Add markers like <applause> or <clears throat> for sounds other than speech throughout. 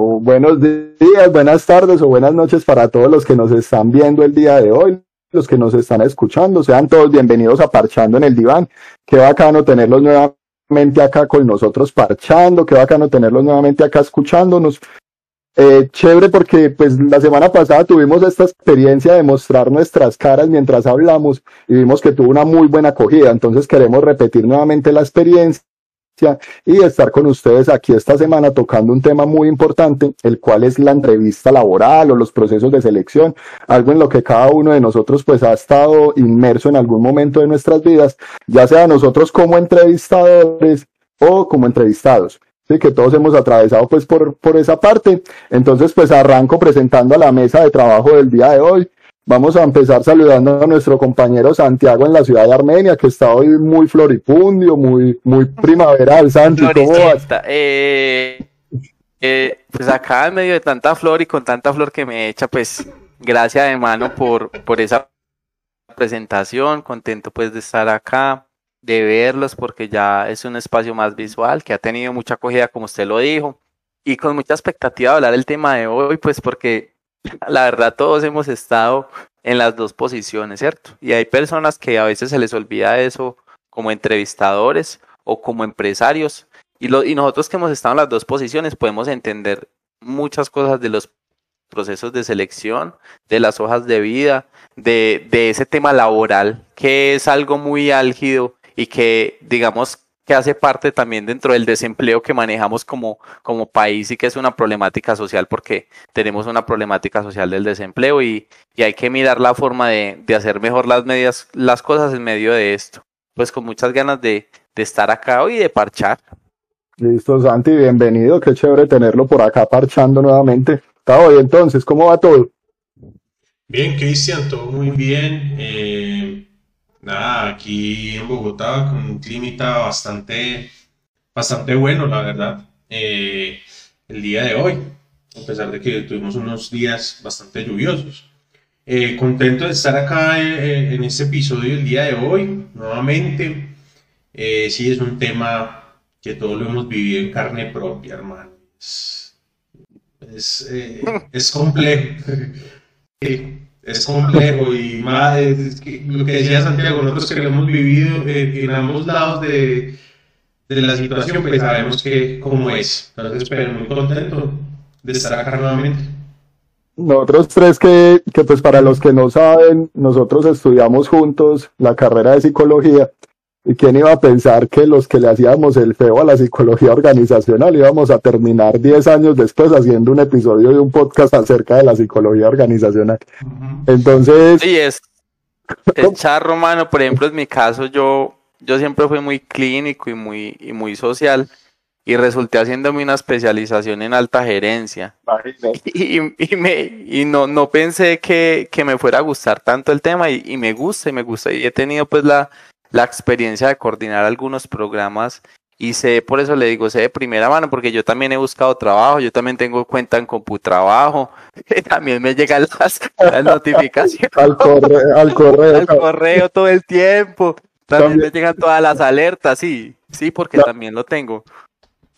buenos días, buenas tardes o buenas noches para todos los que nos están viendo el día de hoy, los que nos están escuchando. Sean todos bienvenidos a Parchando en el Diván. Qué bacano tenerlos nuevamente acá con nosotros parchando, qué bacano tenerlos nuevamente acá escuchándonos. Eh, chévere porque pues la semana pasada tuvimos esta experiencia de mostrar nuestras caras mientras hablamos y vimos que tuvo una muy buena acogida, entonces queremos repetir nuevamente la experiencia y estar con ustedes aquí esta semana tocando un tema muy importante, el cual es la entrevista laboral o los procesos de selección, algo en lo que cada uno de nosotros pues ha estado inmerso en algún momento de nuestras vidas, ya sea nosotros como entrevistadores o como entrevistados. Sí, que todos hemos atravesado pues por, por esa parte. Entonces pues arranco presentando a la mesa de trabajo del día de hoy. Vamos a empezar saludando a nuestro compañero Santiago en la ciudad de Armenia, que está hoy muy floripundio, muy, muy primaveral. Santi, ¿cómo vas? Eh, eh, pues acá en medio de tanta flor y con tanta flor que me echa, pues gracias de mano por, por esa presentación, contento pues de estar acá, de verlos, porque ya es un espacio más visual, que ha tenido mucha acogida, como usted lo dijo, y con mucha expectativa de hablar el tema de hoy, pues porque <laughs> la verdad todos hemos estado en las dos posiciones, ¿cierto? Y hay personas que a veces se les olvida eso como entrevistadores o como empresarios. Y, y nosotros que hemos estado en las dos posiciones podemos entender muchas cosas de los procesos de selección, de las hojas de vida, de, de ese tema laboral, que es algo muy álgido y que, digamos, que hace parte también dentro del desempleo que manejamos como, como país y que es una problemática social porque tenemos una problemática social del desempleo y, y hay que mirar la forma de, de, hacer mejor las medias, las cosas en medio de esto. Pues con muchas ganas de, de estar acá hoy y de parchar. Listo, Santi, bienvenido, qué chévere tenerlo por acá parchando nuevamente. Está hoy entonces, ¿cómo va todo? Bien, Cristian, todo muy bien. Eh nada, aquí en Bogotá con un clima bastante, bastante bueno, la verdad, eh, el día de hoy, a pesar de que tuvimos unos días bastante lluviosos. Eh, contento de estar acá eh, en este episodio el día de hoy, nuevamente. sí, es un tema que todos lo hemos vivido en carne propia, hermano. Es, es, <laughs> es complejo. <laughs> es complejo y más lo que decía Santiago, nosotros que lo hemos vivido eh, en ambos lados de, de, la situación, pues sabemos que cómo es. Entonces, pero muy contento de estar acá nuevamente. Nosotros tres que, que pues para los que no saben, nosotros estudiamos juntos la carrera de psicología ¿Y quién iba a pensar que los que le hacíamos el feo a la psicología organizacional íbamos a terminar 10 años después haciendo un episodio de un podcast acerca de la psicología organizacional? Entonces... Sí, es, <laughs> es charro, mano. Por ejemplo, en mi caso, yo, yo siempre fui muy clínico y muy, y muy social y resulté haciéndome una especialización en alta gerencia. <laughs> Y, y, me, y no, no pensé que, que, me fuera a gustar tanto el tema y, y me gusta y me gusta. Y he tenido pues la la experiencia de coordinar algunos programas y sé, por eso le digo, sé de primera mano, porque yo también he buscado trabajo, yo también tengo cuenta en CompuTrabajo, <laughs> también me llegan las, notificaciones. al, correo, al correo. al correo todo el tiempo. También, me llegan todas las alertas, sí, sí, porque también lo tengo.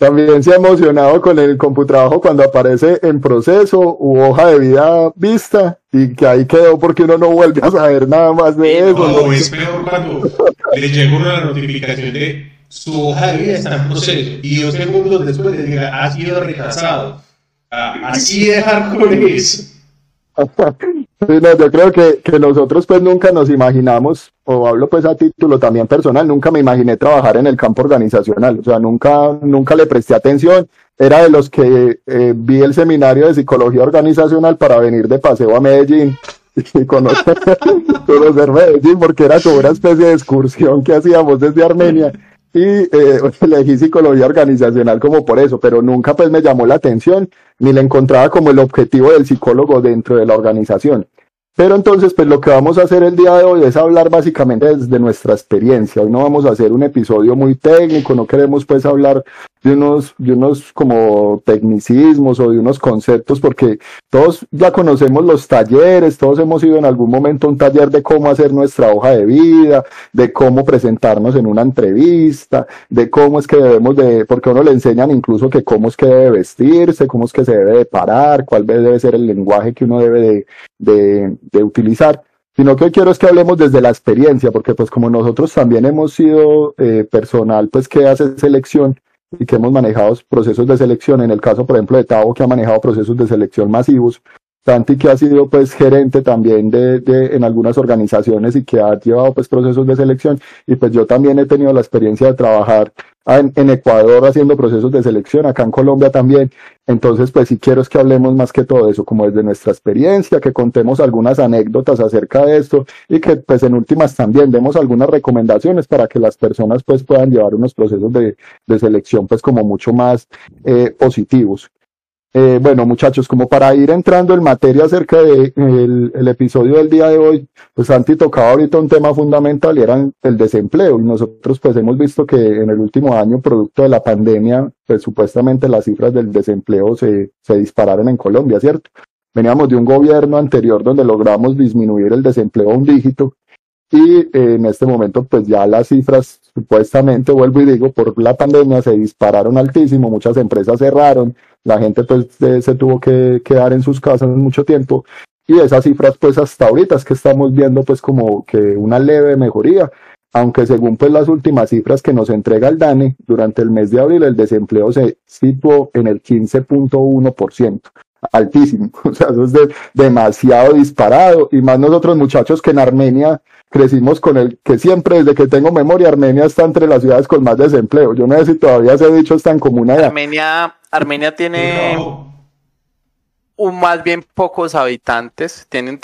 También se ha emocionado con el CompuTrabajo cuando aparece en proceso u hoja de vida vista y que ahí quedó porque uno no vuelve a saber nada más de eso. No, es peor cuando le llega una notificación de su hoja de vida está en proceso y dos segundos después le diga ha sido rechazado. Ah, así dejar con eso. Yo creo que, que, nosotros pues nunca nos imaginamos, o hablo pues a título también personal, nunca me imaginé trabajar en el campo organizacional, o sea, nunca, nunca le presté atención, era de los que eh, vi el seminario de psicología organizacional para venir de paseo a Medellín <laughs> y conocer, <laughs> conocer Medellín, porque era como una especie de excursión que hacíamos desde Armenia y eh, <laughs> elegí psicología organizacional como por eso, pero nunca pues me llamó la atención ni le encontraba como el objetivo del psicólogo dentro de la organización. Pero entonces, pues lo que vamos a hacer el día de hoy es hablar básicamente desde nuestra experiencia. Hoy no vamos a hacer un episodio muy técnico, no queremos pues hablar de unos, de unos como tecnicismos o de unos conceptos, porque todos ya conocemos los talleres, todos hemos ido en algún momento a un taller de cómo hacer nuestra hoja de vida, de cómo presentarnos en una entrevista, de cómo es que debemos de, porque a uno le enseñan incluso que cómo es que debe vestirse, cómo es que se debe de parar, cuál debe ser el lenguaje que uno debe de, de de utilizar, sino que quiero es que hablemos desde la experiencia, porque pues como nosotros también hemos sido eh, personal pues que hace selección y que hemos manejado procesos de selección, en el caso por ejemplo de Tavo que ha manejado procesos de selección masivos, Tanti que ha sido pues gerente también de, de, en algunas organizaciones y que ha llevado pues procesos de selección y pues yo también he tenido la experiencia de trabajar en, en, Ecuador haciendo procesos de selección, acá en Colombia también. Entonces, pues si quiero es que hablemos más que todo eso, como desde nuestra experiencia, que contemos algunas anécdotas acerca de esto y que pues en últimas también demos algunas recomendaciones para que las personas pues puedan llevar unos procesos de, de selección pues como mucho más eh, positivos. Eh, bueno, muchachos, como para ir entrando en materia acerca del de el episodio del día de hoy, pues Santi tocaba ahorita un tema fundamental y era el desempleo. Y nosotros pues hemos visto que en el último año, producto de la pandemia, pues supuestamente las cifras del desempleo se, dispararon en Colombia, ¿cierto? Veníamos de un gobierno anterior donde logramos disminuir el desempleo a un dígito y eh, en este momento pues ya las cifras supuestamente, vuelvo y digo, por la pandemia se dispararon altísimo, muchas empresas cerraron, la gente pues se tuvo que quedar en sus casas mucho tiempo. Y esas cifras pues hasta ahorita es que estamos viendo pues como que una leve mejoría, aunque según pues las últimas cifras que nos entrega el DANE, durante el mes de abril el desempleo se situó en el 15.1%, altísimo, <laughs> o sea, eso es demasiado disparado. Y más nosotros muchachos que en Armenia crecimos con el que siempre desde que tengo memoria Armenia está entre las ciudades con más desempleo. Yo no sé si todavía se ha dicho está en comuna Armenia, Armenia tiene un más bien pocos habitantes, tiene un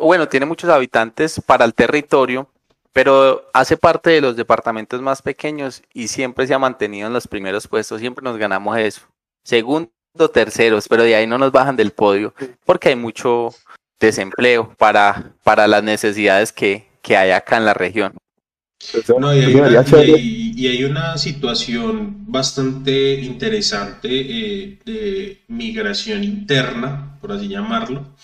bueno, tiene muchos habitantes para el territorio, pero hace parte de los departamentos más pequeños y siempre se ha mantenido en los primeros puestos, siempre nos ganamos eso. Segundo, terceros, pero de ahí no nos bajan del podio porque hay mucho desempleo para, para las necesidades que, que hay acá en la región. No, y, hay una, situación bastante interesante eh, de migración interna, por así llamarlo,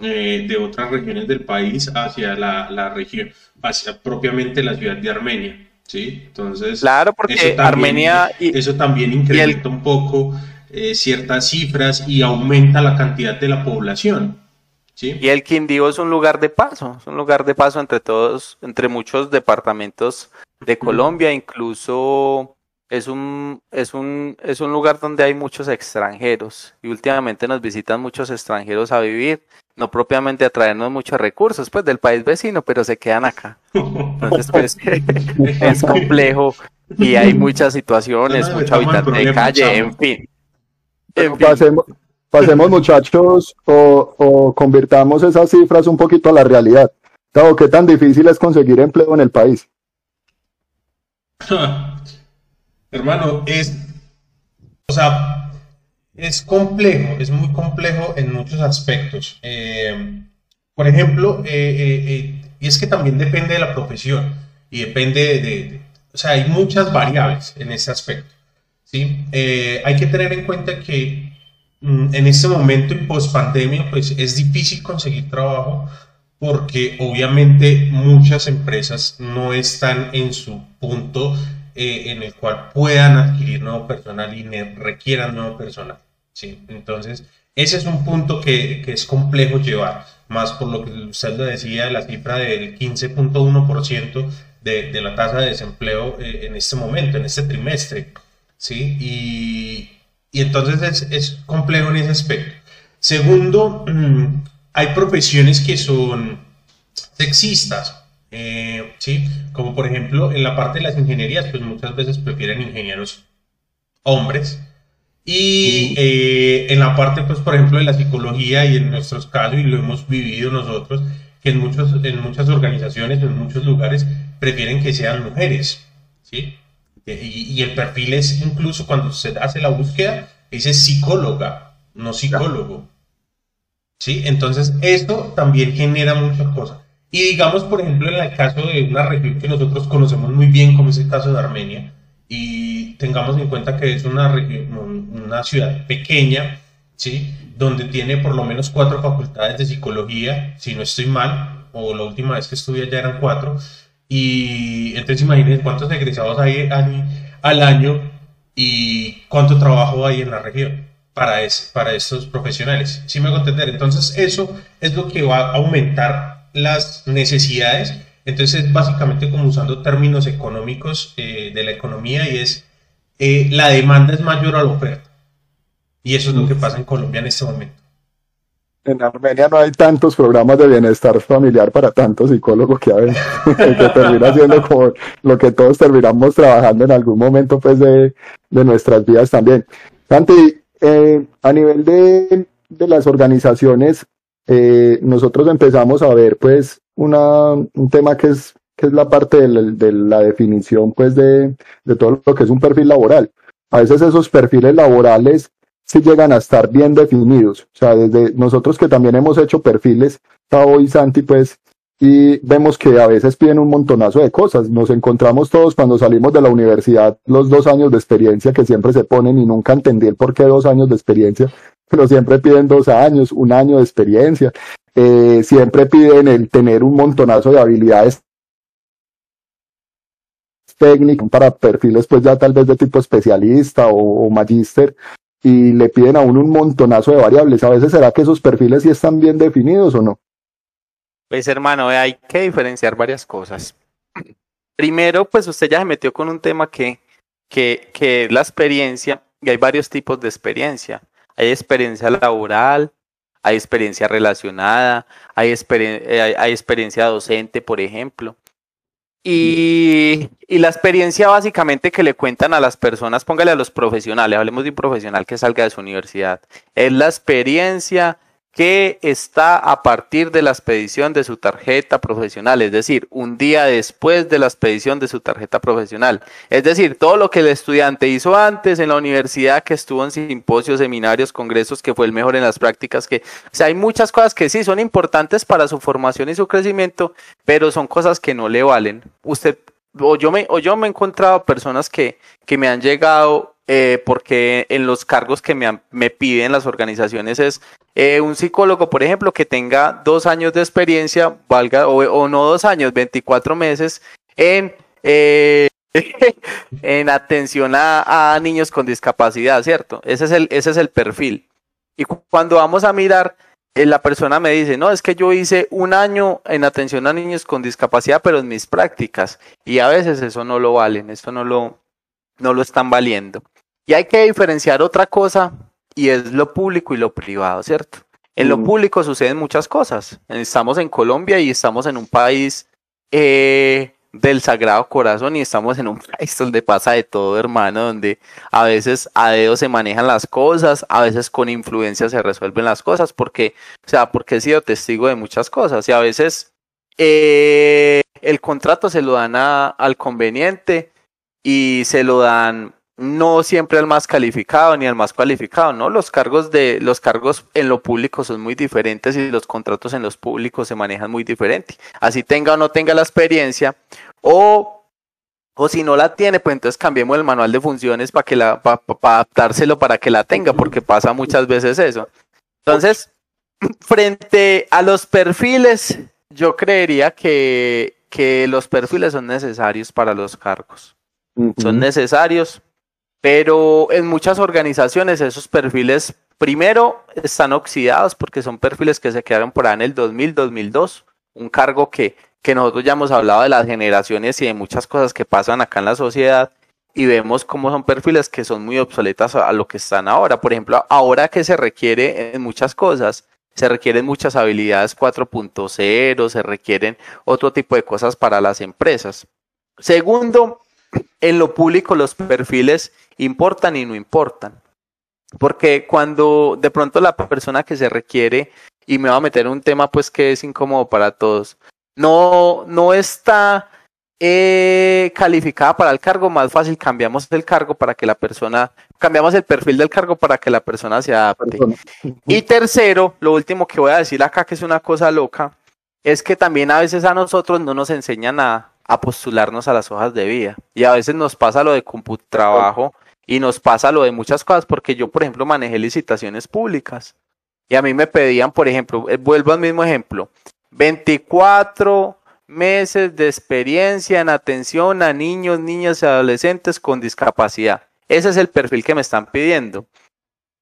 eh, de otras regiones del país hacia la, región, hacia propiamente la ciudad de Armenia. ¿sí? Entonces, claro, porque Armenia. Y, eso también incrementa un poco eh, ciertas cifras y aumenta la cantidad de la población. Y el Quindío es un lugar de paso, es un lugar de paso entre todos, entre muchos departamentos de Colombia, incluso es un, es un, es un lugar donde hay muchos extranjeros y últimamente nos visitan muchos extranjeros a vivir, no propiamente a traernos muchos recursos pues del país vecino, pero se quedan acá. Entonces pues <laughs> es complejo y hay muchas situaciones, mucho habitante de calle, en fin. En fin. Pasemos, muchachos, o, convirtamos esas cifras un poquito a la realidad. ¿qué tan difícil es conseguir empleo en el país? <laughs> Hermano, es, o sea, es complejo, es muy complejo en muchos aspectos. Eh, por ejemplo, eh, eh, y es que también depende de la profesión y depende de, o sea, hay muchas variables en ese aspecto. ¿sí? hay que tener en cuenta que en este momento y post pandemia, pues es difícil conseguir trabajo porque obviamente muchas empresas no están en su punto eh, en el cual puedan adquirir nuevo personal y requieran nuevo personal. ¿sí? Entonces, ese es un punto que, que, es complejo llevar, más por lo que usted le decía, la cifra del 15.1% de, de la tasa de desempleo eh, en este momento, en este trimestre. ¿sí? Y, y entonces es, es complejo en ese aspecto. Segundo, mm, hay profesiones que son sexistas, eh, ¿sí? Como por ejemplo en la parte de las ingenierías, pues muchas veces prefieren ingenieros hombres. Y eh, en la parte, pues por ejemplo de la psicología y en nuestros casos, y lo hemos vivido nosotros, que en, muchos, en muchas organizaciones, en muchos lugares, prefieren que sean mujeres, ¿sí? Y, el perfil es incluso cuando se hace la búsqueda, dice psicóloga, no psicólogo. ¿sí? Entonces, esto también genera muchas cosas. Y digamos, por ejemplo, en el caso de una región que nosotros conocemos muy bien, como es el caso de Armenia, y tengamos en cuenta que es una, una ciudad pequeña, ¿sí? donde tiene por lo menos cuatro facultades de psicología, si no estoy mal, o la última vez que estuve allá eran cuatro, y entonces imagínense cuántos egresados hay al año y cuánto trabajo hay en la región para, ese, para estos profesionales. ¿Sí me hago entender? Entonces eso es lo que va a aumentar las necesidades. Entonces básicamente como usando términos económicos eh, de la economía y es eh, la demanda es mayor a la oferta. Y eso es lo que pasa en Colombia en este momento. En Armenia no hay tantos programas de bienestar familiar para tantos psicólogos que, hay, <laughs> que termina siendo como lo que todos terminamos trabajando en algún momento pues de, de nuestras vidas también. Santi, eh, a nivel de, de las organizaciones, eh, nosotros empezamos a ver pues una, un tema que es, que es la parte de la, de la definición pues de, de todo lo que es un perfil laboral. A veces esos perfiles laborales si llegan a estar bien definidos. O sea, desde nosotros que también hemos hecho perfiles, Tavo y Santi, pues, y vemos que a veces piden un montonazo de cosas. Nos encontramos todos cuando salimos de la universidad los dos años de experiencia que siempre se ponen y nunca entendí el por qué dos años de experiencia, pero siempre piden dos años, un año de experiencia. Eh, siempre piden el tener un montonazo de habilidades técnicas para perfiles pues ya tal vez de tipo especialista o, o magíster y le piden a uno un montonazo de variables. A veces será que esos perfiles sí están bien definidos o no. Pues hermano, hay que diferenciar varias cosas. Primero, pues usted ya se metió con un tema que, que, que es la experiencia, y hay varios tipos de experiencia. Hay experiencia laboral, hay experiencia relacionada, hay, eh, hay experiencia docente, por ejemplo. Y, la experiencia básicamente que le cuentan a las personas, póngale a los profesionales, hablemos de un profesional que salga de su universidad, es la experiencia que está a partir de la expedición de su tarjeta profesional, es decir, un día después de la expedición de su tarjeta profesional. Es decir, todo lo que el estudiante hizo antes en la universidad, que estuvo en simposios, seminarios, congresos, que fue el mejor en las prácticas, que, o sea, hay muchas cosas que sí son importantes para su formación y su crecimiento, pero son cosas que no le valen. Usted, o yo me, o yo me he encontrado personas que, que me han llegado eh, porque en los cargos que me, me piden las organizaciones es eh, un psicólogo, por ejemplo, que tenga dos años de experiencia, valga, o, no dos años, 24 meses en, eh, <laughs> en atención a, niños con discapacidad, ¿cierto? Ese es el, ese es el perfil. Y cuando vamos a mirar, la persona me dice, no, es que yo hice un año en atención a niños con discapacidad, pero en mis prácticas. Y a veces eso no lo valen, esto no lo, no lo están valiendo. Y hay que diferenciar otra cosa y es lo público y lo privado, ¿cierto? En lo mm. público suceden muchas cosas. Estamos en Colombia y estamos en un país eh, del Sagrado Corazón y estamos en un <laughs> país donde pasa de todo, hermano, donde a veces a dedo se manejan las cosas, a veces con influencia se resuelven las cosas, porque, o sea, porque he sido testigo de muchas cosas y a veces eh, el contrato se lo dan al conveniente y se lo dan no siempre al más calificado ni al más cualificado, ¿no? Los cargos de los cargos en lo público son muy diferentes y los contratos en los públicos se manejan muy diferente. Así tenga o no tenga la experiencia o o si no la tiene, pues entonces cambiemos el manual de funciones para que la para, adaptárselo para que la tenga, porque pasa muchas veces eso. Entonces, <clears throat> frente a los perfiles, yo creería que que los perfiles son necesarios para los cargos. Son necesarios pero en muchas organizaciones esos perfiles, primero, están oxidados porque son perfiles que se quedaron por ahí en el 2000, 2002. Un cargo que, que nosotros ya hemos hablado de las generaciones y de muchas cosas que pasan acá en la sociedad y vemos cómo son perfiles que son muy obsoletas a lo que están ahora. Por ejemplo, ahora que se requiere en muchas cosas, se requieren muchas habilidades 4.0, se requieren otro tipo de cosas para las empresas. Segundo, en lo público los perfiles importan y no importan. Porque cuando de pronto la persona que se requiere, y me va a meter un tema pues que es incómodo para todos, no, no está eh, calificada para el cargo, más fácil cambiamos el cargo para que la persona, cambiamos el perfil del cargo para que la persona se adapte. Y tercero, lo último que voy a decir acá, que es una cosa loca, es que también a veces a nosotros no nos enseñan a, a postularnos a las hojas de vida. Y a veces nos pasa lo de trabajo y nos pasa lo de muchas cosas, porque yo, por ejemplo, manejé licitaciones públicas. Y a mí me pedían, por ejemplo, eh, vuelvo al mismo ejemplo, 24 meses de experiencia en atención a niños, niñas y adolescentes con discapacidad. Ese es el perfil que me están pidiendo.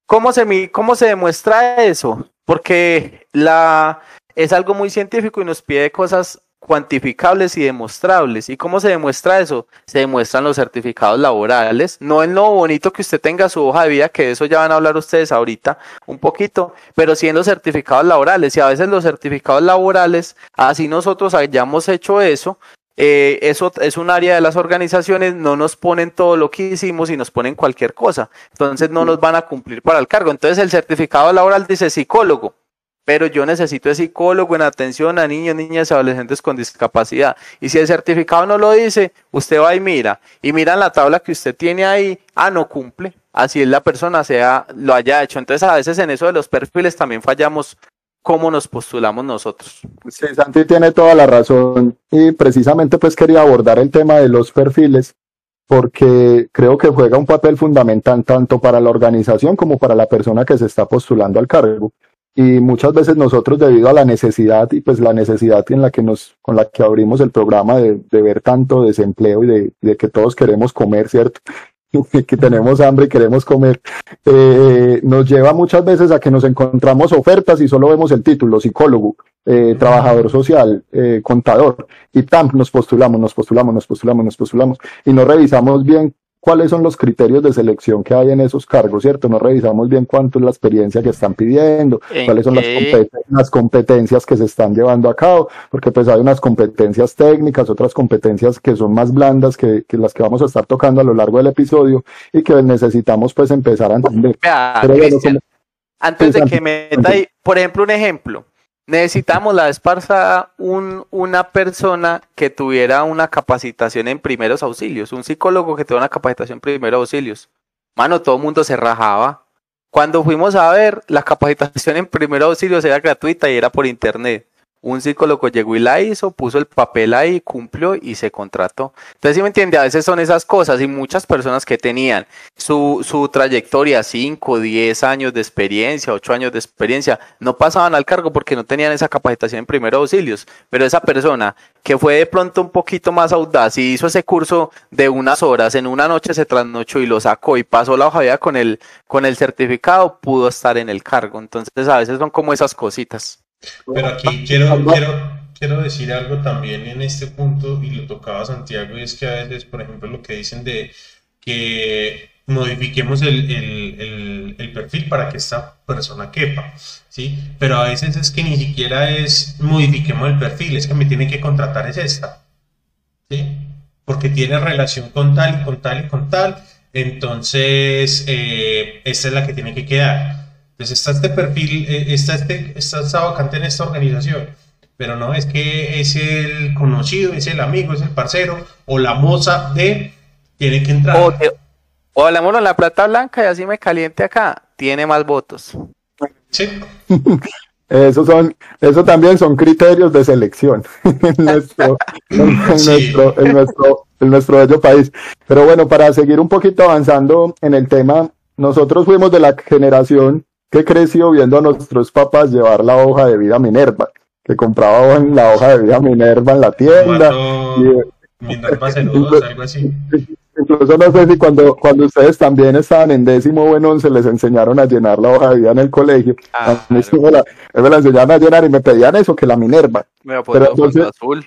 ¿Cómo se, cómo se demuestra eso? Porque la, es algo muy científico y nos pide cosas cuantificables y demostrables. ¿Y cómo se demuestra eso? Se demuestran los certificados laborales, no en lo bonito que usted tenga su hoja de vida, que de eso ya van a hablar ustedes ahorita un poquito, pero sí en los certificados laborales. Y a veces los certificados laborales, así nosotros hayamos hecho eso, eh, eso es un área de las organizaciones, no nos ponen todo lo que hicimos y nos ponen cualquier cosa. Entonces no nos van a cumplir para el cargo. Entonces el certificado laboral dice psicólogo pero yo necesito de psicólogo en atención a niños, niñas y adolescentes con discapacidad. Y si el certificado no lo dice, usted va y mira, y mira en la tabla que usted tiene ahí, ah, no cumple, así es la persona sea, lo haya hecho. Entonces a veces en eso de los perfiles también fallamos cómo nos postulamos nosotros. Sí, Santi tiene toda la razón y precisamente pues quería abordar el tema de los perfiles porque creo que juega un papel fundamental tanto para la organización como para la persona que se está postulando al cargo y muchas veces nosotros debido a la necesidad y pues la necesidad en la que nos con la que abrimos el programa de, ver tanto desempleo y de, que todos queremos comer cierto <laughs> que tenemos hambre y queremos comer eh, nos lleva muchas veces a que nos encontramos ofertas y solo vemos el título psicólogo eh, trabajador social eh, contador. Y tam nos postulamos nos postulamos nos postulamos nos postulamos. Y no revisamos bien cuáles son los criterios de selección que hay en esos cargos, ¿cierto? No revisamos bien cuánto es la experiencia que están pidiendo, cuáles son las, competencias que se están llevando a cabo, porque pues hay unas competencias técnicas, otras competencias que son más blandas que, las que vamos a estar tocando a lo largo del episodio y que necesitamos pues empezar a entender. antes de que me meta ahí, por ejemplo, un ejemplo, Necesitamos la vez un, una persona que tuviera una capacitación en primeros auxilios, un psicólogo que tuviera una capacitación en primeros auxilios. Mano, todo el mundo se rajaba. Cuando fuimos a ver, la capacitación en primeros auxilios era gratuita y era por internet un psicólogo llegó y la hizo, puso el papel ahí, cumplió y se contrató. Entonces, si me entiende, a veces son esas cosas y muchas personas que tenían su, su trayectoria, 5, 10 años de experiencia, 8 años de experiencia, no pasaban al cargo porque no tenían esa capacitación en primeros auxilios. Pero esa persona que fue de pronto un poquito más audaz y hizo ese curso de unas horas, en una noche se trasnochó y lo sacó y pasó la hoja con el, con el certificado, pudo estar en el cargo. Entonces, a veces son como esas cositas. Pero aquí quiero, quiero, quiero decir algo también en este punto, y lo tocaba Santiago, y es que a veces, por ejemplo, lo que dicen de que modifiquemos el, el, el, perfil para que esta persona quepa, ¿sí? Pero a veces es que ni siquiera es modifiquemos el perfil, es que me tienen que contratar es esta, ¿sí? Porque tiene relación con tal y con tal y con tal, entonces eh, esta es la que tiene que quedar. Pues está este perfil, eh, está, este, está esta vacante en esta organización, pero no es que es el conocido, es el amigo, es el parcero o la moza de, tiene que entrar. O, o la mono la plata blanca y así me caliente acá, tiene más votos. Sí. <laughs> Eso son, eso también son criterios de selección <laughs> en nuestro, en, nuestro, en nuestro, en nuestro bello país. Pero bueno, para seguir un poquito avanzando en el tema, nosotros fuimos de la generación que creció viendo a nuestros papás llevar la hoja de vida Minerva, que compraba la hoja de vida Minerva en la tienda. Minerva algo así. Incluso no sé si cuando, cuando ustedes también estaban en décimo o en once les enseñaron a llenar la hoja de vida en el colegio. Ah, a mí me, la, me la enseñaron a llenar y me pedían eso, que la Minerva. Me Pero entonces, azul.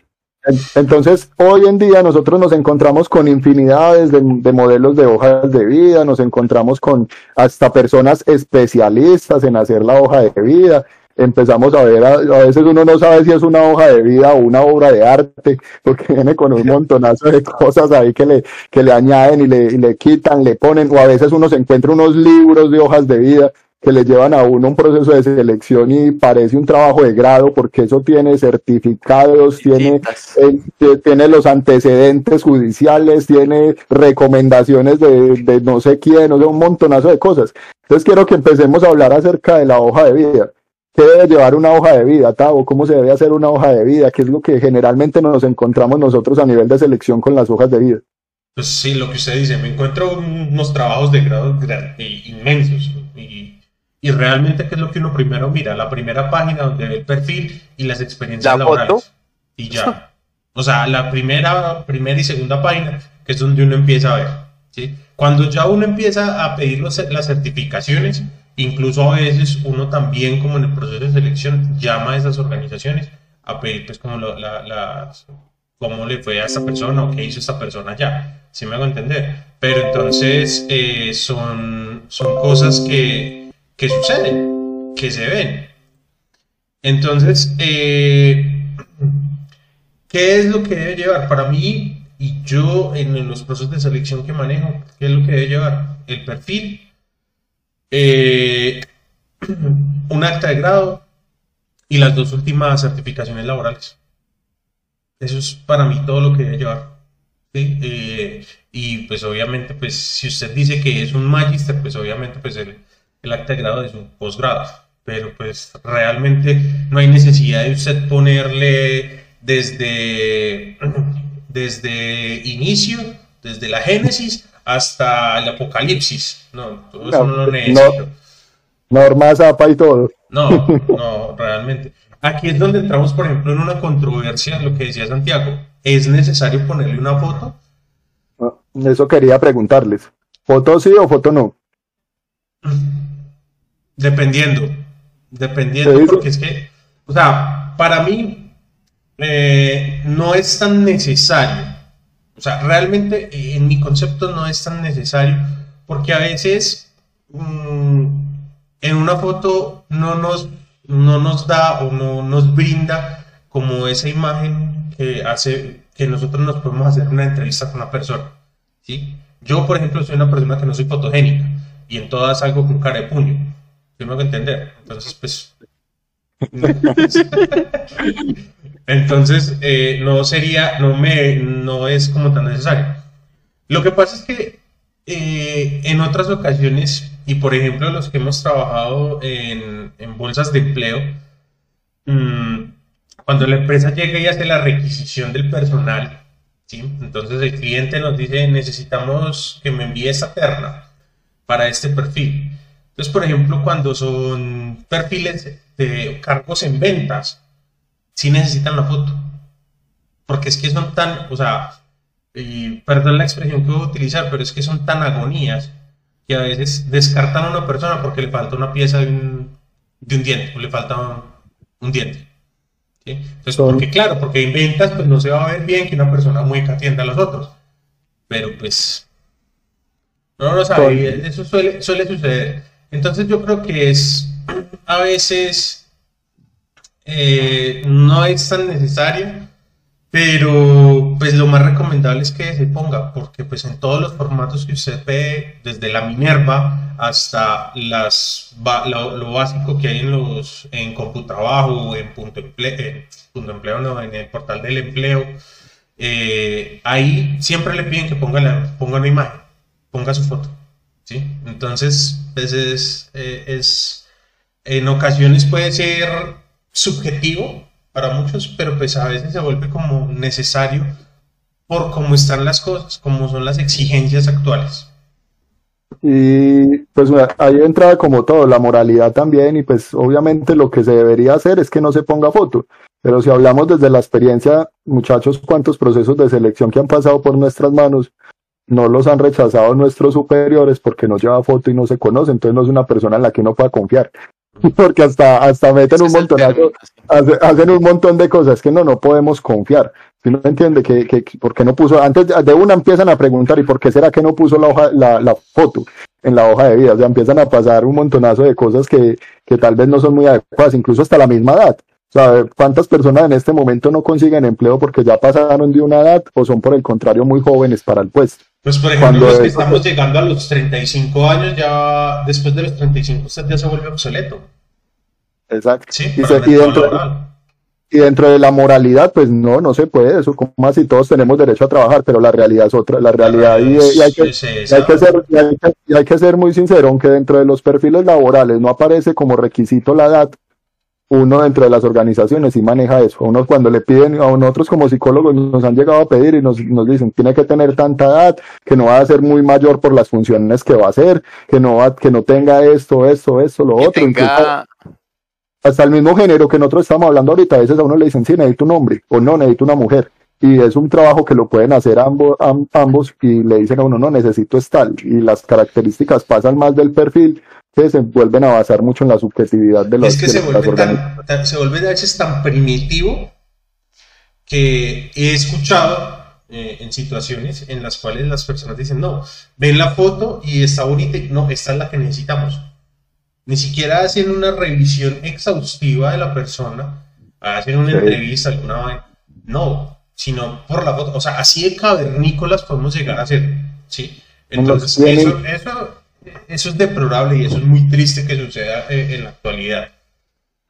Entonces, hoy en día nosotros nos encontramos con infinidades de, modelos de hojas de vida, nos encontramos con hasta personas especialistas en hacer la hoja de vida. Empezamos a ver, a, veces uno no sabe si es una hoja de vida o una obra de arte, porque viene con un montonazo de cosas ahí que le, que le añaden y le, y le quitan, le ponen, o a veces uno se encuentra unos libros de hojas de vida que le llevan a uno un proceso de selección y parece un trabajo de grado porque eso tiene certificados, tiene, eh, tiene los antecedentes judiciales, tiene recomendaciones de, de no sé quién, o sea, un montonazo de cosas. Entonces quiero que empecemos a hablar acerca de la hoja de vida. ¿Qué debe llevar una hoja de vida, Tavo? ¿Cómo se debe hacer una hoja de vida? ¿Qué es lo que generalmente nos encontramos nosotros a nivel de selección con las hojas de vida? Pues sí, lo que usted dice, me encuentro unos trabajos de grado eh, inmensos y, y, realmente qué es lo que uno primero mira, la primera página donde ve el perfil y las experiencias laborales. Y ya. O sea, la primera, primera y segunda página, que es donde uno empieza a ver. ¿sí? Cuando ya uno empieza a pedir los, las certificaciones, incluso a veces uno también, como en el proceso de selección, llama a esas organizaciones a pedir pues como las cómo le fue a esta persona o qué hizo esta persona ya. si me hago entender? Pero entonces eh, son, son cosas que, que, suceden, que se ven. Entonces, eh, ¿qué es lo que debe llevar? Para mí, y yo en, los procesos de selección que manejo, ¿qué es lo que debe llevar? El perfil, eh, <clears throat> un acta de grado y las dos últimas certificaciones laborales. Eso es para mí todo lo que debe llevar. Eh, y pues obviamente, pues si usted dice que es un magister, pues obviamente pues el, el acta de grado es un posgrado. Pero pues realmente no hay necesidad de usted ponerle desde, <clears throat> desde inicio, desde la génesis hasta el apocalipsis. No, todo eso no, lo necesito. normas APA y todo. No, no, realmente. Aquí es donde entramos, por ejemplo, en una controversia, lo que decía Santiago. ¿Es necesario ponerle una foto? Ah, eso quería preguntarles. ¿Foto sí o foto no? <clears throat> Dependiendo. Dependiendo, porque es que, o sea, para mí eh, no es tan necesario. O sea, realmente eh, en mi concepto no es tan necesario, porque a veces mm, en una foto no nos no nos da o no nos brinda como esa imagen que hace que nosotros nos podemos hacer una entrevista con una persona. ¿sí? Yo, por ejemplo, soy una persona que no soy fotogénica y en todas algo con cara de puño. Tengo que entender. Entonces, pues. <laughs> Entonces, eh, no sería, no me, no es como tan necesario. Lo que pasa es que eh, en otras ocasiones y por ejemplo, los que hemos trabajado en, en bolsas de empleo, mm, cuando la empresa llega y hace la requisición del personal, ¿sí? entonces el cliente nos dice, necesitamos que me envíe esa terna para este perfil. Entonces, por ejemplo, cuando son perfiles de cargos en ventas, sí necesitan la foto. Porque es que son tan, o sea, y perdón la expresión que voy a utilizar, pero es que son tan agonías que a veces descartan a una persona porque le falta una pieza de un, de un diente o le falta un, diente. Entonces, porque claro, porque en ventas pues no se va a ver bien que una persona muy atienda a los otros. Pero pues no lo sabe, eso suele, suele suceder. Entonces yo creo que es a veces eh, no es tan necesario pero pues lo más recomendable es que se ponga, porque pues en todos los formatos que usted ve, desde la Minerva hasta las, lo, básico que hay en los en Computrabajo, en Punto Empleo, en, punto empleo no, en el portal del empleo, eh, ahí siempre le piden que ponga, la, ponga una imagen, ponga su foto. ¿Sí? Entonces, pues es, eh, es, en ocasiones puede ser subjetivo para muchos, pero pues a veces se vuelve como necesario por cómo están las cosas, cómo son las exigencias actuales. Y pues ahí entra como todo, la moralidad también, y pues obviamente lo que se debería hacer es que no se ponga foto. Pero si hablamos desde la experiencia, muchachos, cuántos procesos de selección que han pasado por nuestras manos, no los han rechazado nuestros superiores porque no lleva foto y no se conoce, entonces no es una persona en la que uno pueda confiar. <laughs> porque hasta, hasta meten un montonazo, hacen un montón de cosas que no, no podemos confiar. Si no entiende que, que, por qué no puso, antes de una empiezan a preguntar, ¿y por qué será que no puso la hoja, la, la foto en la hoja de vida? O sea, empiezan a pasar un montonazo de cosas que, que tal vez no son muy adecuadas, incluso hasta la misma edad. O sea, ¿cuántas personas en este momento no consiguen empleo porque ya pasaron de una edad o son por el contrario muy jóvenes para el puesto? Pues por ejemplo, los que estamos llegando a los 35 años, ya después de los 35 usted ya se vuelve obsoleto. Exacto. Sí, y, dentro, y, dentro, de la moralidad, pues no, no se puede, eso como así todos tenemos derecho a trabajar, pero la realidad es otra, la realidad y hay que ser muy sincero, aunque dentro de los perfiles laborales no aparece como requisito la edad, uno dentro de las organizaciones sí maneja eso. Uno cuando le piden, a nosotros como psicólogos nos han llegado a pedir y nos, nos dicen, tiene que tener tanta edad, que no va a ser muy mayor por las funciones que va a hacer, que no va, que no tenga esto, esto, esto, lo otro. hasta el mismo género que nosotros estamos hablando ahorita, a veces a uno le dicen, sí, necesito un hombre, o no, necesito una mujer. Y es un trabajo que lo pueden hacer ambos, ambos y le dicen a uno, no, necesito es tal. Y las características pasan más del perfil que se vuelven a basar mucho en la subjetividad de los Es que se, vuelve tan, se vuelve a veces tan primitivo que he escuchado eh, en situaciones en las cuales las personas dicen, no, ven la foto y está bonita, no, esta es la que necesitamos. Ni siquiera hacen una revisión exhaustiva de la persona, hacen una entrevista, alguna no, sino por la foto. O sea, así de cavernícolas podemos llegar a ser, ¿sí? Entonces, eso, eso eso es deplorable y eso es muy triste que suceda eh, en la actualidad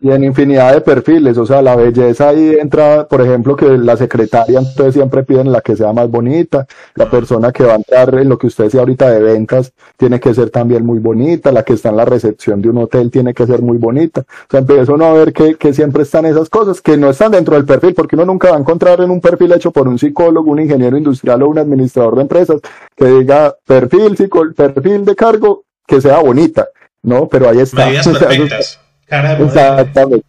y en infinidad de perfiles, o sea, la belleza ahí entra, por ejemplo, que la secretaria entonces siempre piden la que sea más bonita, la persona que va a entrar en lo que usted decía ahorita de ventas tiene que ser también muy bonita, la que está en la recepción de un hotel tiene que ser muy bonita, o sea, empezó uno a ver que, que siempre están esas cosas que no están dentro del perfil, porque uno nunca va a encontrar en un perfil hecho por un psicólogo, un ingeniero industrial o un administrador de empresas que diga perfil, perfil de cargo que sea bonita, ¿no? Pero ahí está. <laughs> Exactamente.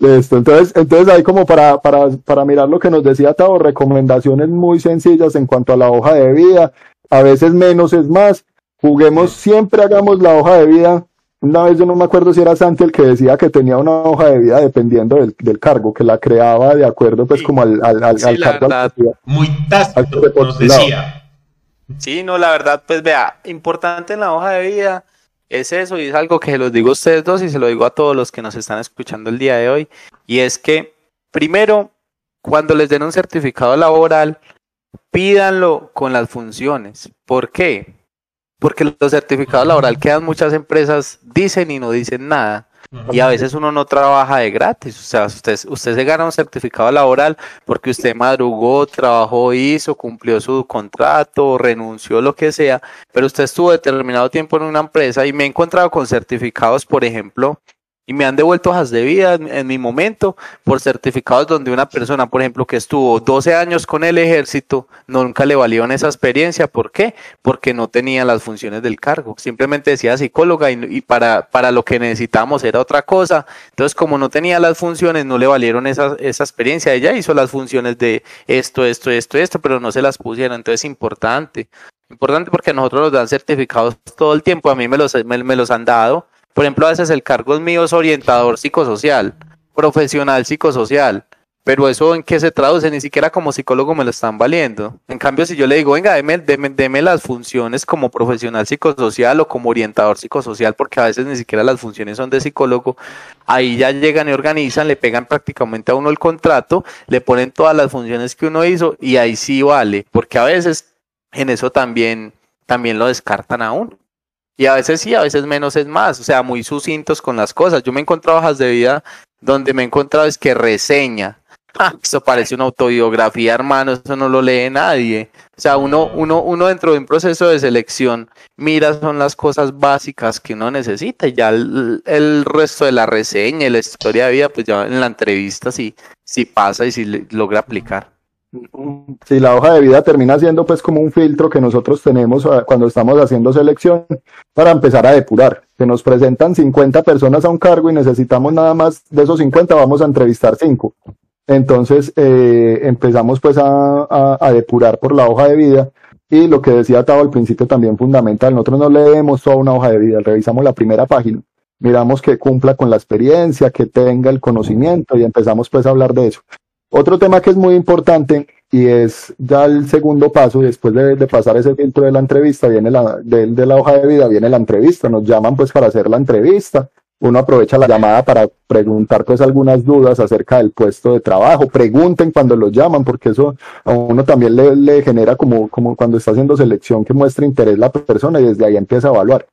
Entonces, entonces ahí como para, para, para mirar lo que nos decía Tavo, recomendaciones muy sencillas en cuanto a la hoja de vida, a veces menos es más, juguemos, siempre hagamos la hoja de vida. Una vez yo no me acuerdo si era Santi el que decía que tenía una hoja de vida dependiendo del, del cargo, que la creaba de acuerdo pues como al, al, al, cargo. muy tácito, nos decía. Sí, no, la verdad, pues vea, importante en la hoja de vida es eso y es algo que se los digo a ustedes dos y se lo digo a todos los que nos están escuchando el día de hoy. Y es que, primero, cuando les den un certificado laboral, pídanlo con las funciones. ¿Por qué? Porque los certificados laborales que dan muchas empresas dicen y no dicen nada. Y a veces uno no trabaja de gratis, o sea, usted, usted se gana un certificado laboral porque usted madrugó, trabajó, hizo, cumplió su contrato, renunció, lo que sea, pero usted estuvo determinado tiempo en una empresa y me he encontrado con certificados, por ejemplo, y me han devuelto hojas de vida en, mi momento por certificados donde una persona, por ejemplo, que estuvo 12 años con el ejército, nunca le valió en esa experiencia. ¿Por qué? Porque no tenía las funciones del cargo. Simplemente decía psicóloga y, para, para lo que necesitamos era otra cosa. Entonces, como no tenía las funciones, no le valieron esa, esa experiencia. Ella hizo las funciones de esto, esto, esto, esto, pero no se las pusieron. Entonces, importante. Importante porque a nosotros nos dan certificados todo el tiempo. A mí me los, me los han dado por ejemplo, a veces el cargo mío es orientador psicosocial, profesional psicosocial, pero eso en qué se traduce, ni siquiera como psicólogo me lo están valiendo. En cambio, si yo le digo, venga, deme, deme, las funciones como profesional psicosocial o como orientador psicosocial, porque a veces ni siquiera las funciones son de psicólogo, ahí ya llegan y organizan, le pegan prácticamente a uno el contrato, le ponen todas las funciones que uno hizo y ahí sí vale, porque a veces en eso también, también lo descartan a uno. Y a veces sí, a veces menos es más, o sea, muy sucintos con las cosas. Yo me he encontrado hojas de vida donde me he encontrado es que reseña. <laughs> Ah, eso parece una autobiografía, hermano, eso no lo lee nadie. O sea, uno, uno, uno dentro de un proceso de selección mira son las cosas básicas que uno necesita y ya el, resto de la reseña y la historia de vida, pues ya en la entrevista sí, sí pasa y sí logra aplicar. Si la hoja de vida termina siendo pues como un filtro que nosotros tenemos ah, cuando estamos haciendo selección para empezar a depurar, que nos presentan 50 personas a un cargo y necesitamos nada más de esos 50 vamos a entrevistar 5. Entonces eh, empezamos pues a, depurar por la hoja de vida y lo que decía Tavo al principio también fundamental, nosotros no leemos toda una hoja de vida, revisamos la primera página, miramos que cumpla con la experiencia, que tenga el conocimiento y empezamos pues a hablar de eso. Otro tema que es muy importante y es ya el segundo paso, después de, pasar ese filtro de la entrevista, viene la, de, de, la hoja de vida, viene la entrevista, nos llaman pues para hacer la entrevista, uno aprovecha la llamada para preguntar pues algunas dudas acerca del puesto de trabajo, pregunten cuando los llaman, porque eso a uno también le, le genera como, como cuando está haciendo selección que muestra interés la persona y desde ahí empieza a evaluar.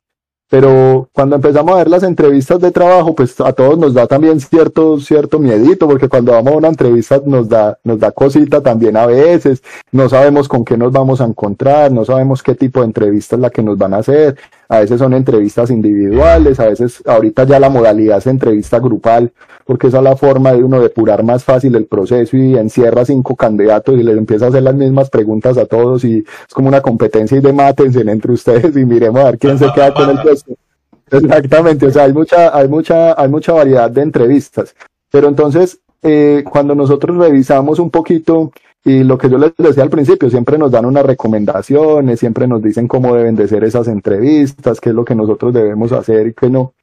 Pero cuando empezamos a ver las entrevistas de trabajo, pues a todos nos da también cierto, cierto miedito, porque cuando vamos a una entrevista nos da, nos da cosita también a veces, no sabemos con qué nos vamos a encontrar, no sabemos qué tipo de entrevista es la que nos van a hacer, a veces son entrevistas individuales, a veces ahorita ya la modalidad es entrevista grupal, porque esa es la forma de uno depurar más fácil el proceso y encierra cinco candidatos y les empieza a hacer las mismas preguntas a todos y es como una competencia y de mátense entre ustedes y miremos a ver quién se queda con el puesto. Exactamente, o sea, hay mucha, hay mucha, hay mucha variedad de entrevistas. Pero entonces, eh, cuando nosotros revisamos un poquito y lo que yo les decía al principio, siempre nos dan unas recomendaciones, siempre nos dicen cómo deben de ser esas entrevistas, qué es lo que nosotros debemos hacer y qué no.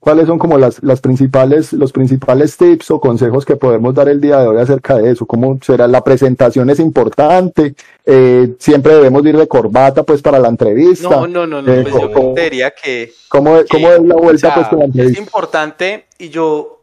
¿Cuáles son como las, las principales, los principales tips o consejos que podemos dar el día de hoy acerca de eso? ¿Cómo será? La presentación es importante, eh, siempre debemos ir de corbata pues para la entrevista. No, no, no, no Eh, pues yo ¿cómo- diría que, ¿Cómo, cómo es la vuelta o sea, pues la es importante y yo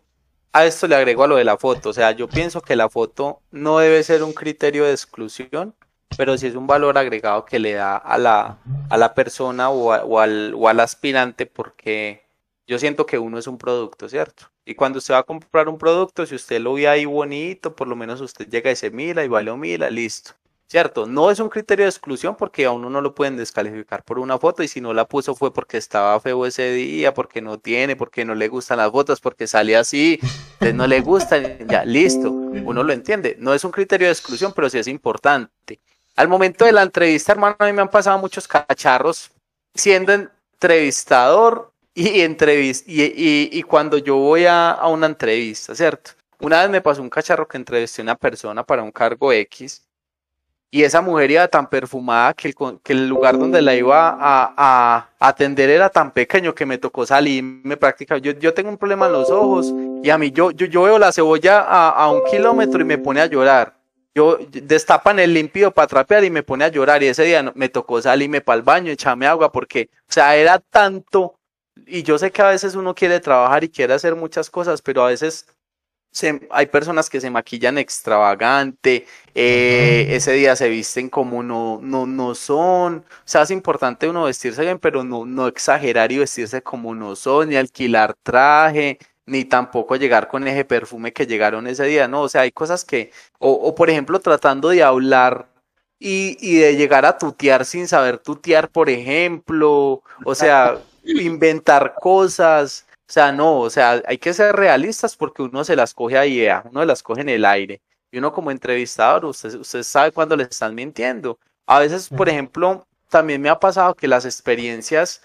a esto le agrego a lo de la foto. O sea, yo pienso que la foto no debe ser un criterio de exclusión, pero sí es un valor agregado que le da a la, a la persona o, al, o al aspirante porque yo siento que uno es un producto, ¿cierto? Y cuando usted va a comprar un producto, si usted lo ve ahí bonito, por lo menos usted llega y se mira y vale o mira, listo. ¿Cierto? No es un criterio de exclusión porque a uno no lo pueden descalificar por una foto y si no la puso fue porque estaba feo ese día, porque no tiene, porque no le gustan las fotos, porque sale así, entonces no le gustan, ya, listo, uno lo entiende. No es un criterio de exclusión, pero sí es importante. Al momento de la entrevista, hermano, a mí me han pasado muchos cacharros siendo entrevistador y, entrevis- y, y- y cuando yo voy a, a una entrevista, ¿cierto? Una vez me pasó un cacharro que entrevisté a una persona para un cargo X y esa mujer iba tan perfumada que el, que el lugar donde la iba a, a atender era tan pequeño que me tocó salirme prácticamente. Yo, yo tengo un problema en los ojos y a mí yo, yo, yo veo la cebolla a, a un kilómetro y me pone a llorar. Yo destapan el limpio para trapear y me pone a llorar y ese día me tocó salirme para el baño, echarme agua porque, o sea, era tanto y yo sé que a veces uno quiere trabajar y quiere hacer muchas cosas, pero a veces se- hay personas que se maquillan extravagante, eh, ese día se visten como no, no, no son. O sea, es importante uno vestirse bien, pero no, no exagerar y vestirse como no son, ni alquilar traje, ni tampoco llegar con ese perfume que llegaron ese día, ¿no? O sea, hay cosas que, o, o por ejemplo, tratando de hablar y, y de llegar a tutear sin saber tutear, por ejemplo, o sea, inventar cosas. O sea, no, o sea, hay que ser realistas porque uno se las coge a idea, uno las coge en el aire. Y uno como entrevistador, usted, usted sabe cuando le están mintiendo. A veces, por ejemplo, también me ha pasado que las experiencias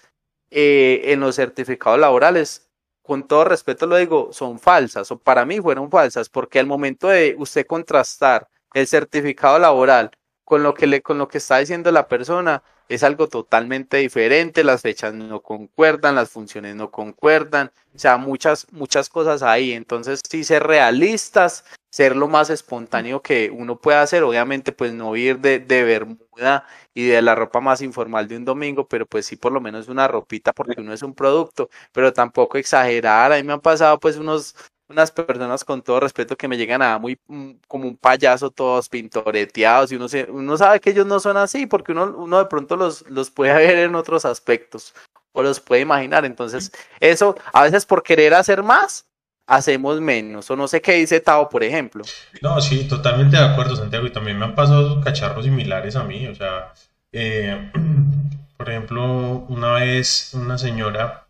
eh, en los certificados laborales, con todo respeto lo digo, son falsas, o para mí fueron falsas, porque al momento de usted contrastar el certificado laboral con lo que le, con lo que está diciendo la persona, es algo totalmente diferente, las fechas no concuerdan, las funciones no concuerdan, o sea, muchas, muchas cosas ahí. Entonces, sí, ser realistas, ser lo más espontáneo que uno pueda hacer, obviamente, pues no ir de, de bermuda y de la ropa más informal de un domingo, pero pues sí, por lo menos una ropita, porque uno es un producto, pero tampoco exagerar. A mí me han pasado, pues, unos, unas personas con todo respeto que me llegan a muy mm, como un payaso todos pintoreteados y uno, se, uno sabe que ellos no son así porque uno, uno de pronto los, los puede <laughs> ver en otros aspectos o los puede imaginar. Entonces, eso a veces por querer hacer más, hacemos menos. O no sé qué dice Tao, por ejemplo. No, sí, totalmente de acuerdo, Santiago. Y también me han pasado cacharros similares a mí. O sea, eh, <clears throat> por ejemplo, una vez una señora,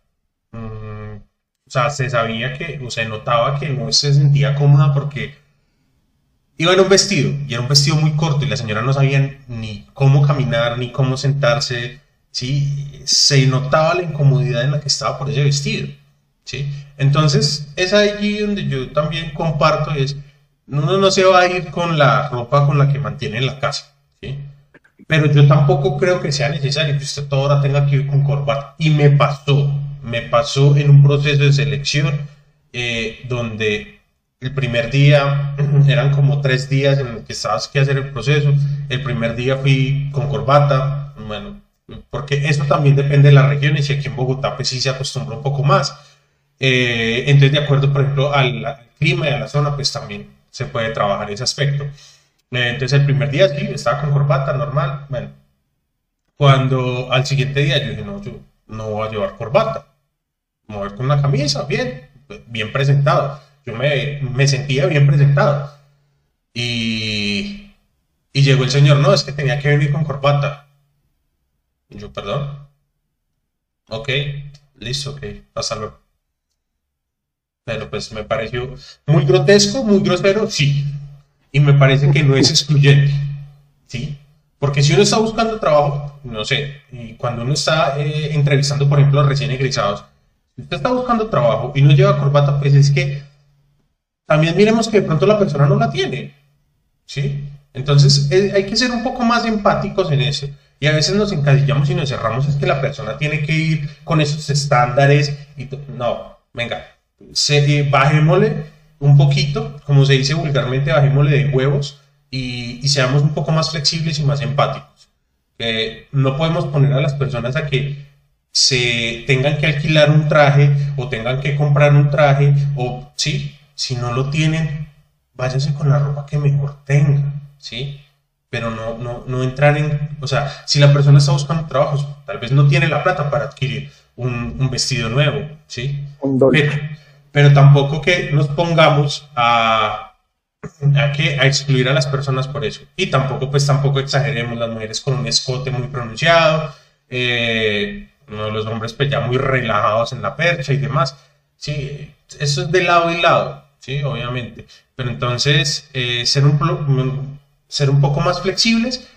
mm, o sea, se sabía que, o se notaba que no se sentía cómoda porque iba en un vestido y era un vestido muy corto y la señora no sabía ni cómo caminar ni cómo sentarse. Sí, se notaba la incomodidad en la que estaba por ese vestido. ¿sí? Entonces, es allí donde yo también comparto, es, uno no se va a ir con la ropa con la que mantiene en la casa, ¿sí? Pero yo tampoco creo que sea necesario que usted toda hora tenga que ir con corbata. Y me pasó, me pasó en un proceso de selección eh, donde el primer día, <clears throat> eran como tres días en los que estabas que hacer el proceso, el primer día fui con corbata, bueno, porque eso también depende de las regiones y aquí en Bogotá pues sí se acostumbra un poco más. Eh, entonces, de acuerdo, por ejemplo, al, al, clima y a la zona, pues también se puede trabajar ese aspecto. Eh, entonces, el primer día sí, estaba con corbata, normal. Bueno, cuando al siguiente día yo dije, no, yo no voy a llevar corbata. Me voy a ver con una camisa, bien, bien presentado. Yo me, me sentía bien presentado. Y, y llegó el señor, no, es que tenía que venir con corbata. Yo, perdón. Ok, listo, ok, hasta luego. Pero pues me pareció muy grotesco, muy grosero, sí. Y me parece que no es excluyente, ¿sí? Porque si uno está buscando trabajo, no sé, y cuando uno está eh, entrevistando, por ejemplo, recién egresados, si usted está buscando trabajo y no lleva corbata, pues es que también miremos que de pronto la persona no la tiene, ¿sí? Entonces eh, hay que ser un poco más empáticos en eso. Y a veces nos encasillamos y nos cerramos, es que la persona tiene que ir con esos estándares y no, venga, eh, bajémosle un poquito, como se dice vulgarmente, bajémosle de huevos y, y seamos un poco más flexibles y más empáticos. Eh, no podemos poner a las personas a que se tengan que alquilar un traje o tengan que comprar un traje o sí, si no lo tienen, váyanse con la ropa que mejor tengan, ¿sí? Pero no, no, no entrar en, o sea, si la persona está buscando trabajos, tal vez no tiene la plata para adquirir un, un vestido nuevo, ¿sí? Pero, pero, tampoco que nos pongamos a, a, que, a excluir a las personas por eso. Y tampoco, pues tampoco exageremos las mujeres con un escote muy pronunciado, eh, no, los hombres pues ya muy relajados en la percha y demás. Sí, eso es de lado y lado, sí, obviamente. Pero entonces, eh, ser, un, ser un poco más flexibles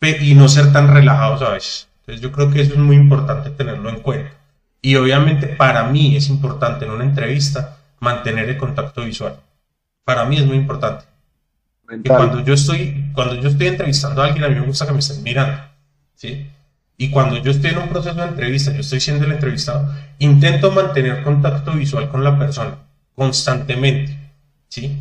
y no ser tan relajados a veces. Entonces, yo creo que eso es muy importante tenerlo en cuenta. Y obviamente para mí es importante en una entrevista mantener el contacto visual. Para mí es muy importante. Y cuando yo estoy, cuando yo estoy entrevistando a alguien, a mí me gusta que me estén mirando, ¿sí? Y cuando yo estoy en un proceso de entrevista, yo estoy siendo el entrevistado, intento mantener contacto visual con la persona constantemente, ¿sí?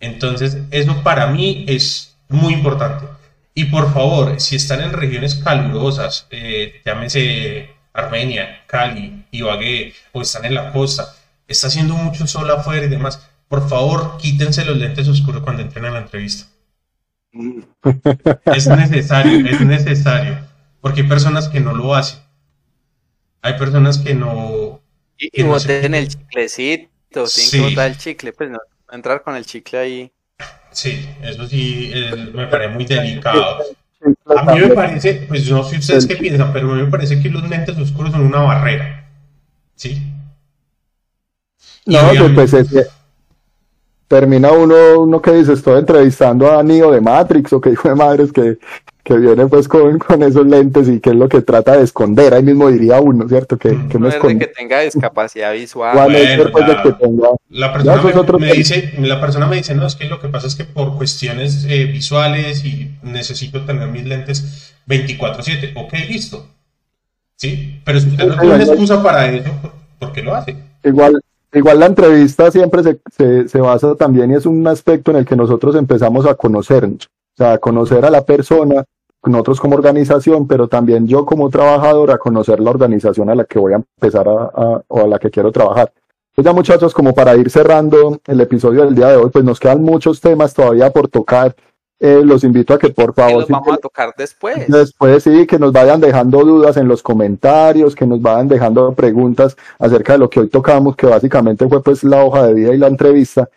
Entonces, eso para mí es muy importante. Y por favor, si están en regiones calurosas, eh, llámese Armenia, Cali, Ibagué, o están en la costa, está haciendo mucho sol afuera y demás, por favor, quítense los lentes oscuros cuando entren a la entrevista. es necesario, es necesario, porque hay personas que no lo hacen. Hay personas que no... Y, que no boten el chiclecito, tienen sí. que botar el chicle, pues no, entrar con el chicle ahí. Sí, eso sí eh, me parece muy delicado. A mí me parece, pues no sé ustedes qué piensan, pero a mí me parece que los lentes oscuros son una barrera. ¿Sí? Y no, pues es que termina uno, uno que dice, estoy entrevistando a Neo de Matrix o que hijo de madres que, que viene pues con, con esos lentes y que es lo que trata de esconder, ahí mismo diría uno, ¿cierto? Que, que no, es de que tenga discapacidad visual. Bueno, la, de que tenga... la, persona me, me dice, la persona me dice, no, es que lo que pasa es que por cuestiones eh, visuales y necesito tener mis lentes 24/7, ok, listo. Sí, pero si usted no tiene una excusa para eso, ¿por qué lo hace? Igual, Igual la entrevista siempre se, se, se, basa también y es un aspecto en el que nosotros empezamos a conocernos, o sea, conocer a la persona, nosotros como organización, pero también yo como trabajador a conocer la organización a la que voy a empezar a, a, o a la que quiero trabajar. Pues ya muchachos, como para ir cerrando el episodio del día de hoy, pues nos quedan muchos temas todavía por tocar. Eh, los invito a que por favor... los vamos a tocar después. Después sí, que nos vayan dejando dudas en los comentarios, que nos vayan dejando preguntas acerca de lo que hoy tocamos, que básicamente fue pues la hoja de vida y la entrevista.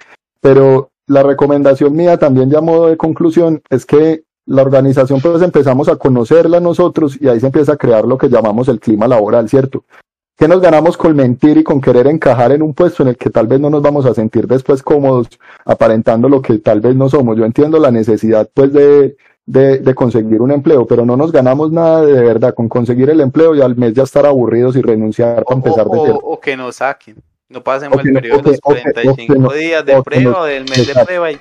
Pero la recomendación mía también ya a modo de conclusión es que la organización pues empezamos a conocerla nosotros y ahí se empieza a crear lo que llamamos el clima laboral, ¿cierto? ¿Qué nos ganamos con mentir y con querer encajar en un puesto en el que tal vez no nos vamos a sentir después cómodos aparentando lo que tal vez no somos? Yo entiendo la necesidad pues de, de, de conseguir un empleo, pero no nos ganamos nada de verdad con conseguir el empleo y al mes ya estar aburridos y renunciar para empezar de cero. O que nos saquen, no pasemos el periodo de los 45 días de prueba o del mes de prueba y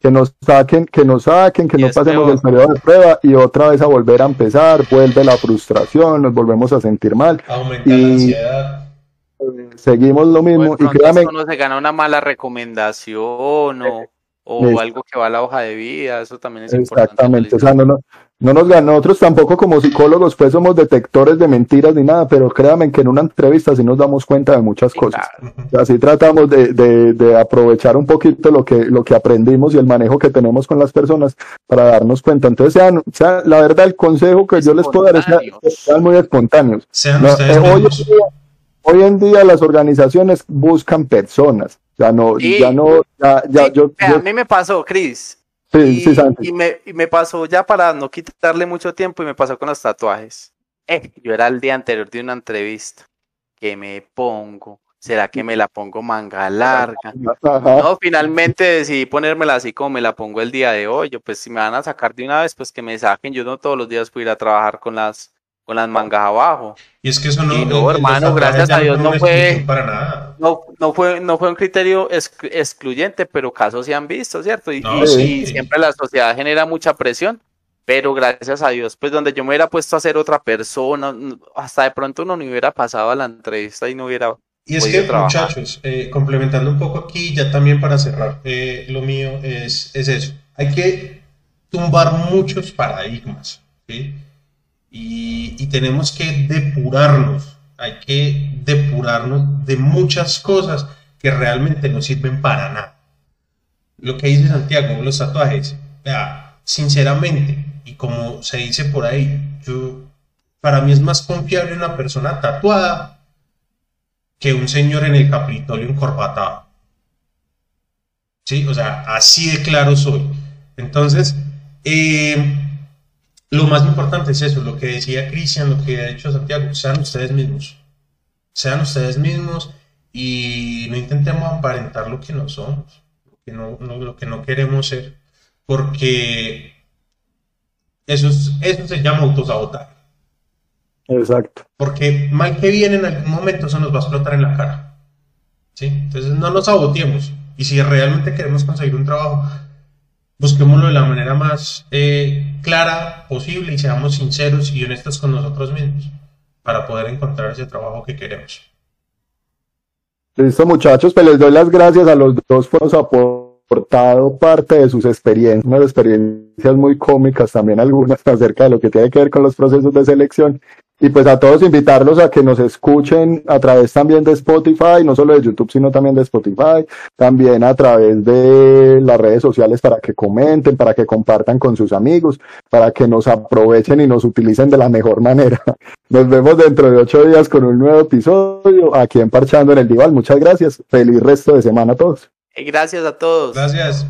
que nos saquen, que nos saquen, que y no pasemos peor. el periodo de prueba y otra vez a volver a empezar, vuelve la frustración, nos volvemos a sentir mal. Aumenta y la ansiedad. Seguimos lo mismo. y créame, no se gana una mala recomendación o, o algo que va a la hoja de vida, eso también es exactamente, importante. O sea, no, no, no nos ganó, nosotros tampoco como psicólogos pues somos detectores de mentiras ni nada, pero créanme que en una entrevista sí nos damos cuenta de muchas cosas. Así tratamos de, de, de, aprovechar un poquito lo que, lo que aprendimos y el manejo que tenemos con las personas para darnos cuenta. Entonces, sean, sea, la verdad, el consejo que yo les puedo dar es que sean muy espontáneos. Sean ustedes eh, hoy, hoy, en día las organizaciones buscan personas. Ya no, ya no, ya, ya yo, A mí me pasó, Cris Sí, sí, y, me, y me pasó ya para no quitarle mucho tiempo y me pasó con los tatuajes. Eh, yo era el día anterior de una entrevista. ¿Qué me pongo? ¿Será que me la pongo manga larga? No, finalmente decidí ponérmela así como me la pongo el día de hoy. Yo, pues si me van a sacar de una vez, pues que me saquen. Yo no todos los días puedo ir a trabajar con las con las mangas abajo. Y es que eso no, no hermano, gracias a Dios no fue, para nada. No, no fue, no fue un criterio excluyente, pero casos se han visto, ¿cierto? Y, siempre la sociedad genera mucha presión, pero gracias a Dios, pues donde yo me hubiera puesto a ser otra persona, hasta de pronto uno no hubiera pasado a la entrevista y no hubiera y es que, muchachos, eh, complementando un poco aquí, ya también para cerrar, eh, lo mío es, es eso. Hay que tumbar muchos paradigmas. ¿sí? Y, tenemos que depurarnos, hay que depurarnos de muchas cosas que realmente no sirven para nada. Lo que dice Santiago, los tatuajes, sinceramente, y como se dice por ahí, yo, para mí es más confiable una persona tatuada que un señor en el Capitolio encorbatado. ¿Sí? O sea, así de claro soy. Entonces, eh, lo más importante es eso, lo que decía Cristian, lo que ha dicho Santiago, sean ustedes mismos. Sean ustedes mismos y no intentemos aparentar lo que no somos, lo que no, lo que no queremos ser, porque eso, eso se llama autosabotaje. Exacto. Porque mal que viene en algún momento eso nos va a explotar en la cara. ¿Sí? Entonces no nos saboteemos. Y si realmente queremos conseguir un trabajo, busquémoslo de la manera más eh, clara posible y seamos sinceros y honestos con nosotros mismos para poder encontrar ese trabajo que queremos. Listo muchachos, pues les doy las gracias a los dos por nos aportado parte de sus experiencias, unas experiencias muy cómicas también algunas <laughs> acerca de lo que tiene que ver con los procesos de selección y pues a todos invitarlos a que nos escuchen a través también de Spotify, no solo de YouTube, sino también de Spotify, también a través de las redes sociales para que comenten, para que compartan con sus amigos, para que nos aprovechen y nos utilicen de la mejor manera. <laughs> Nos vemos dentro de ocho días con un nuevo episodio aquí en Parchando en el Dival. Muchas gracias. Feliz resto de semana a todos. Gracias a todos. Gracias.